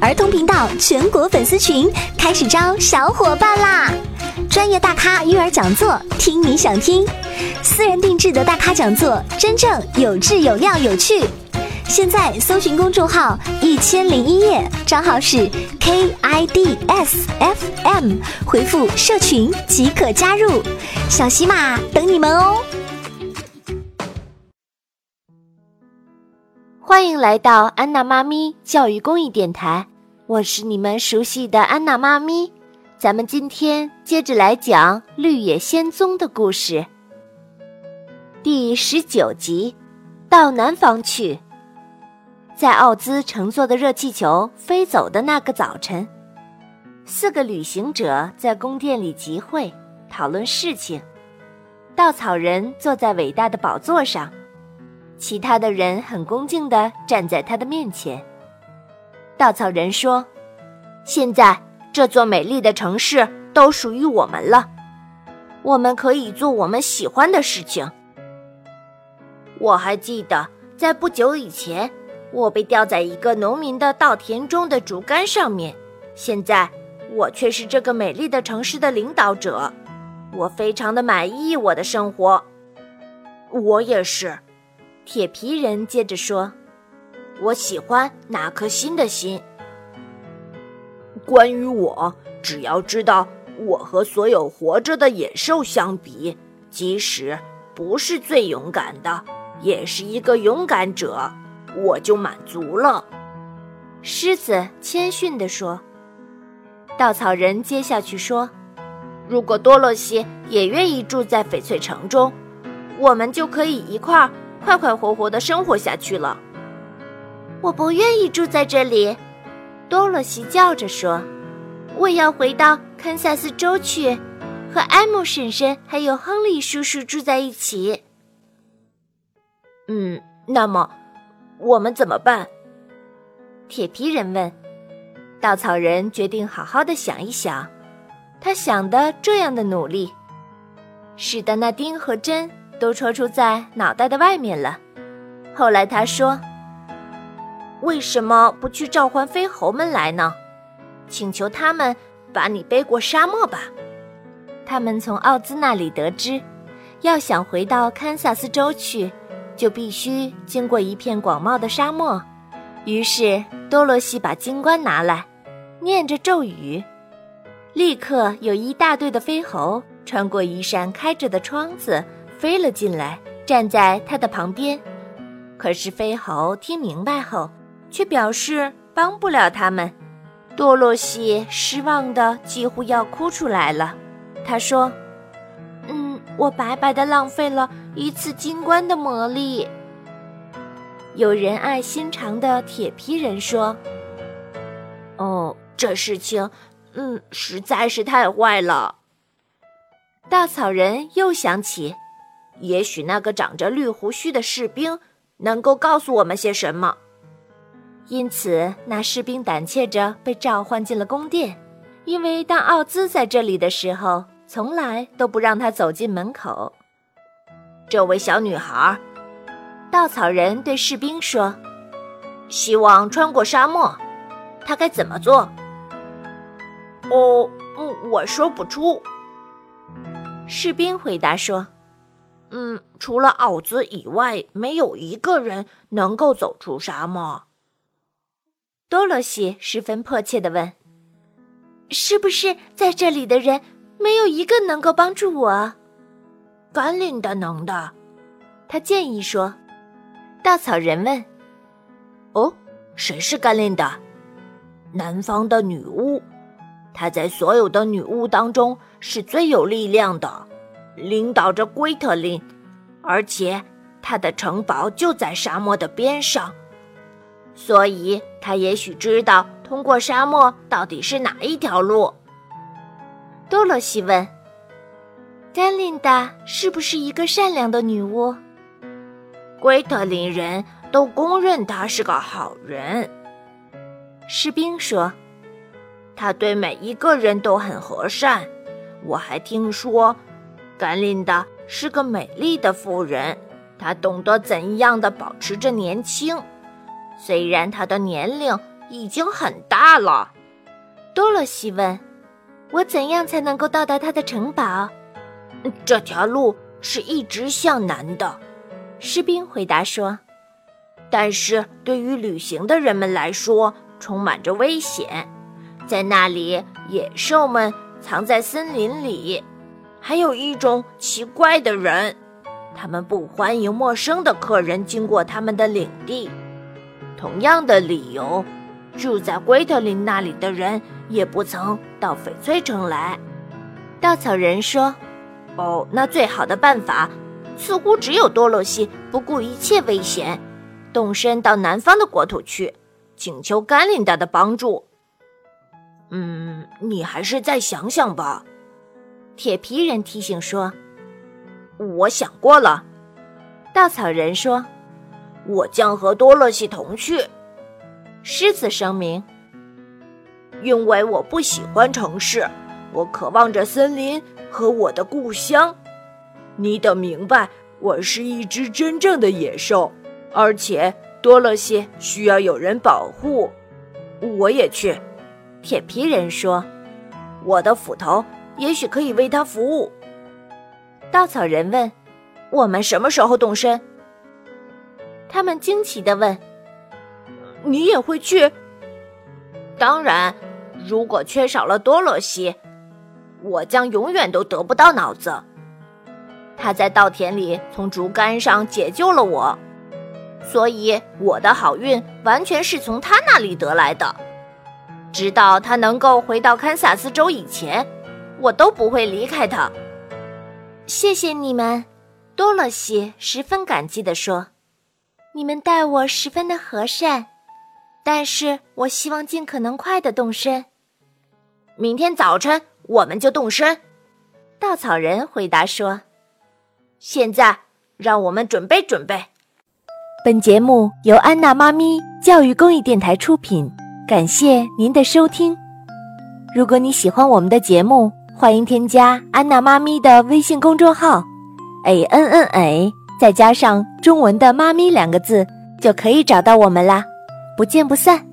儿童频道全国粉丝群开始招小伙伴啦！专业大咖育儿讲座，听你想听；私人定制的大咖讲座，真正有质有料有趣。现在搜寻公众号“一千零一夜”，账号是 K I D S F M，回复“社群”即可加入。小喜马等你们哦！欢迎来到安娜妈咪教育公益电台，我是你们熟悉的安娜妈咪。咱们今天接着来讲《绿野仙踪》的故事，第十九集，到南方去。在奥兹乘坐的热气球飞走的那个早晨，四个旅行者在宫殿里集会，讨论事情。稻草人坐在伟大的宝座上。其他的人很恭敬地站在他的面前。稻草人说：“现在这座美丽的城市都属于我们了，我们可以做我们喜欢的事情。”我还记得，在不久以前，我被吊在一个农民的稻田中的竹竿上面。现在，我却是这个美丽的城市的领导者。我非常的满意我的生活。我也是。铁皮人接着说：“我喜欢那颗心的心。关于我，只要知道我和所有活着的野兽相比，即使不是最勇敢的，也是一个勇敢者，我就满足了。”狮子谦逊地说。稻草人接下去说：“如果多洛西也愿意住在翡翠城中，我们就可以一块儿。”快快活活的生活下去了。我不愿意住在这里，多洛西叫着说：“我要回到堪萨斯州去，和艾姆婶婶还有亨利叔叔住在一起。”嗯，那么我们怎么办？铁皮人问。稻草人决定好好的想一想。他想的这样的努力，使得那钉和针。都戳出在脑袋的外面了。后来他说：“为什么不去召唤飞猴们来呢？请求他们把你背过沙漠吧。”他们从奥兹那里得知，要想回到堪萨斯州去，就必须经过一片广袤的沙漠。于是多罗西把金冠拿来，念着咒语，立刻有一大队的飞猴穿过一扇开着的窗子。飞了进来，站在他的旁边。可是飞猴听明白后，却表示帮不了他们。多洛西失望的几乎要哭出来了。他说：“嗯，我白白的浪费了一次金冠的魔力。”有仁爱心肠的铁皮人说：“哦，这事情，嗯，实在是太坏了。”稻草人又想起。也许那个长着绿胡须的士兵能够告诉我们些什么。因此，那士兵胆怯着被召唤进了宫殿，因为当奥兹在这里的时候，从来都不让他走进门口。这位小女孩，稻草人对士兵说：“希望穿过沙漠，他该怎么做？”哦，我说不出。士兵回答说。嗯，除了奥兹以外，没有一个人能够走出沙漠。多罗西十分迫切地问：“是不是在这里的人没有一个能够帮助我？”甘霖的能的，他建议说。稻草人问：“哦，谁是甘霖的？南方的女巫，她在所有的女巫当中是最有力量的。”领导着圭特林，而且他的城堡就在沙漠的边上，所以他也许知道通过沙漠到底是哪一条路。多罗西问：“甘琳达是不是一个善良的女巫？”圭特林人都公认她是个好人。士兵说：“他对每一个人都很和善。”我还听说。甘琳达是个美丽的妇人，她懂得怎样的保持着年轻，虽然她的年龄已经很大了。多萝西问：“我怎样才能够到达他的城堡？”这条路是一直向南的，士兵回答说。但是对于旅行的人们来说，充满着危险。在那里，野兽们藏在森林里，还有一种奇怪的人，他们不欢迎陌生的客人经过他们的领地。同样的理由，住在龟特林那里的人也不曾到翡翠城来。稻草人说：“哦，那最好的办法，似乎只有多洛西不顾一切危险。”动身到南方的国土去，请求甘琳达的帮助。嗯，你还是再想想吧。铁皮人提醒说：“我想过了。”稻草人说：“我将和多乐西同去。”狮子声明：“因为我不喜欢城市，我渴望着森林和我的故乡。你得明白，我是一只真正的野兽。”而且多乐西，需要有人保护。我也去。铁皮人说：“我的斧头也许可以为他服务。”稻草人问：“我们什么时候动身？”他们惊奇地问：“你也会去？”当然，如果缺少了多罗西，我将永远都得不到脑子。他在稻田里从竹竿上解救了我。所以我的好运完全是从他那里得来的。直到他能够回到堪萨斯州以前，我都不会离开他。谢谢你们，多萝西十分感激地说：“你们待我十分的和善，但是我希望尽可能快的动身。明天早晨我们就动身。”稻草人回答说：“现在让我们准备准备。”本节目由安娜妈咪教育公益电台出品，感谢您的收听。如果你喜欢我们的节目，欢迎添加安娜妈咪的微信公众号，a n n a，再加上中文的“妈咪”两个字，就可以找到我们啦。不见不散。